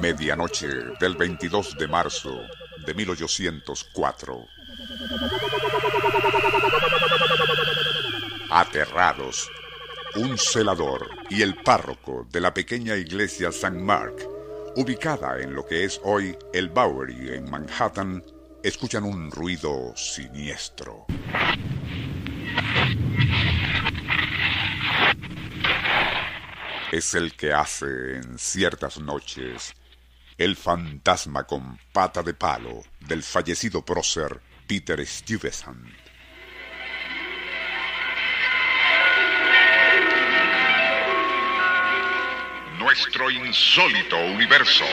Medianoche del 22 de marzo de 1804. Aterrados, un celador y el párroco de la pequeña iglesia St. Mark, ubicada en lo que es hoy el Bowery en Manhattan, escuchan un ruido siniestro. Es el que hace en ciertas noches el fantasma con pata de palo del fallecido prócer Peter Stuyvesant. Nuestro insólito universo.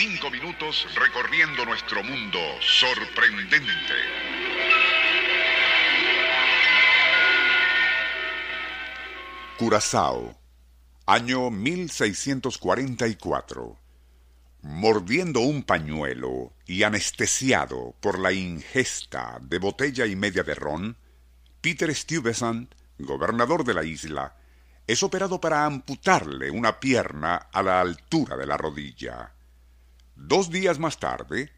Cinco minutos recorriendo nuestro mundo sorprendente. Curazao, año 1644. Mordiendo un pañuelo y anestesiado por la ingesta de botella y media de ron, Peter Stuyvesant, gobernador de la isla, es operado para amputarle una pierna a la altura de la rodilla. Dos días más tarde,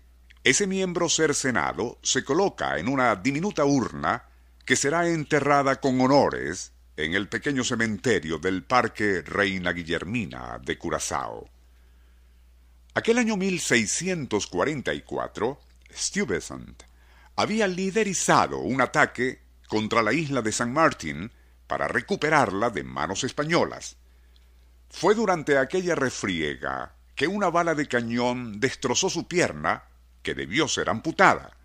ese miembro cercenado se coloca en una diminuta urna que será enterrada con honores en el pequeño cementerio del Parque Reina Guillermina de Curazao. Aquel año 1644, Stuyvesant había liderizado un ataque contra la isla de San Martín para recuperarla de manos españolas. Fue durante aquella refriega que una bala de cañón destrozó su pierna, que debió ser amputada.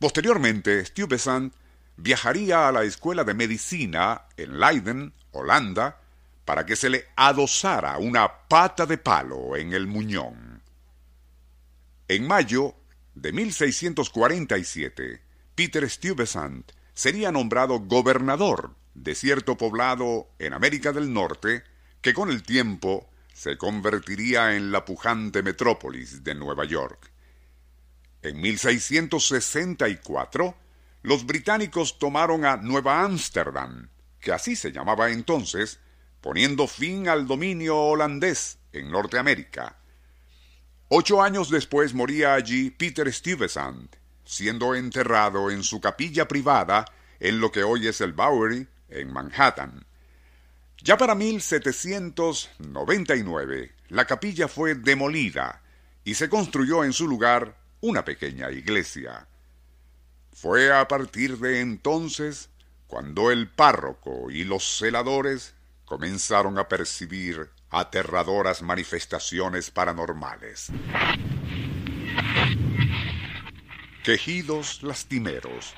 Posteriormente, Stuyvesant viajaría a la escuela de medicina en Leiden, Holanda, para que se le adosara una pata de palo en el muñón. En mayo de 1647, Peter Stuyvesant sería nombrado gobernador de cierto poblado en América del Norte que con el tiempo se convertiría en la pujante metrópolis de Nueva York. En 1664, los británicos tomaron a Nueva Ámsterdam, que así se llamaba entonces, poniendo fin al dominio holandés en Norteamérica. Ocho años después moría allí Peter Stuyvesant, siendo enterrado en su capilla privada en lo que hoy es el Bowery, en Manhattan. Ya para 1799, la capilla fue demolida y se construyó en su lugar una pequeña iglesia. Fue a partir de entonces cuando el párroco y los celadores comenzaron a percibir aterradoras manifestaciones paranormales. Quejidos lastimeros,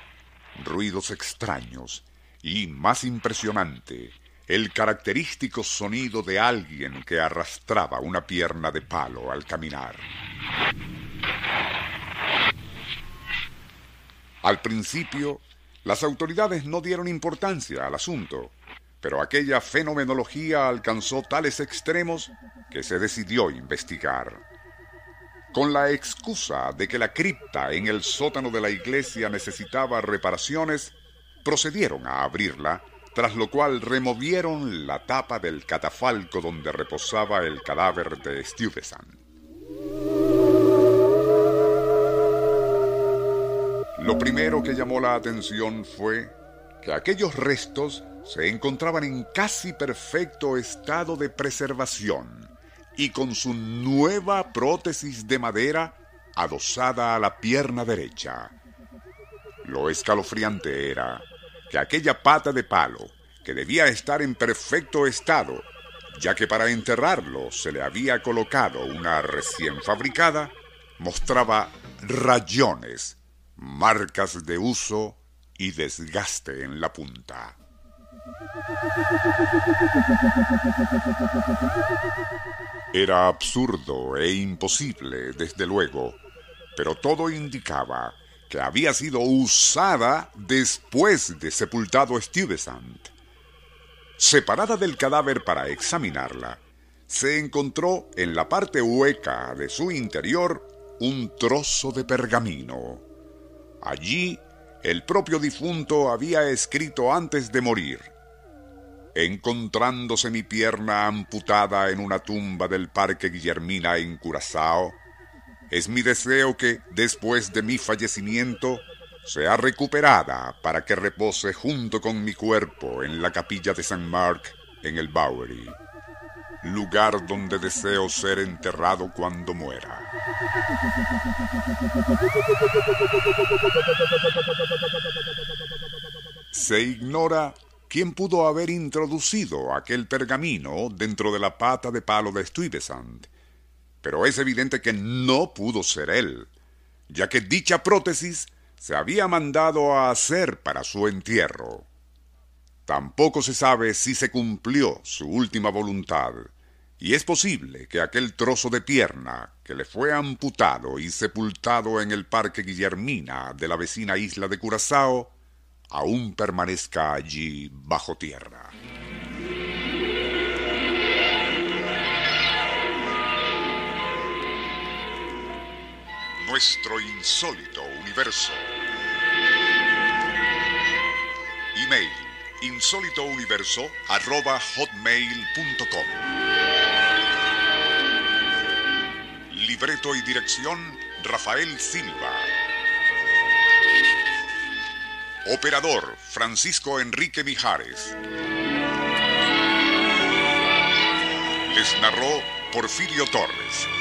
ruidos extraños y, más impresionante, el característico sonido de alguien que arrastraba una pierna de palo al caminar. Al principio, las autoridades no dieron importancia al asunto, pero aquella fenomenología alcanzó tales extremos que se decidió investigar. Con la excusa de que la cripta en el sótano de la iglesia necesitaba reparaciones, procedieron a abrirla, tras lo cual removieron la tapa del catafalco donde reposaba el cadáver de Stuyvesant. Lo primero que llamó la atención fue que aquellos restos se encontraban en casi perfecto estado de preservación y con su nueva prótesis de madera adosada a la pierna derecha. Lo escalofriante era que aquella pata de palo, que debía estar en perfecto estado, ya que para enterrarlo se le había colocado una recién fabricada, mostraba rayones marcas de uso y desgaste en la punta. Era absurdo e imposible, desde luego, pero todo indicaba que había sido usada después de sepultado Stuyvesant. Separada del cadáver para examinarla, se encontró en la parte hueca de su interior un trozo de pergamino Allí, el propio difunto había escrito antes de morir. Encontrándose mi pierna amputada en una tumba del Parque Guillermina en Curazao, es mi deseo que, después de mi fallecimiento, sea recuperada para que repose junto con mi cuerpo en la capilla de San Mark en el Bowery, lugar donde deseo ser enterrado cuando muera. Se ignora quién pudo haber introducido aquel pergamino dentro de la pata de palo de Stuyvesant, pero es evidente que no pudo ser él, ya que dicha prótesis se había mandado a hacer para su entierro. Tampoco se sabe si se cumplió su última voluntad, y es posible que aquel trozo de pierna que le fue amputado y sepultado en el Parque Guillermina de la vecina isla de Curazao aún permanezca allí bajo tierra. Nuestro insólito universo. Email insólitouniverso.hotmail.com Libreto y dirección Rafael Silva. Operador Francisco Enrique Mijares. Les narró Porfirio Torres.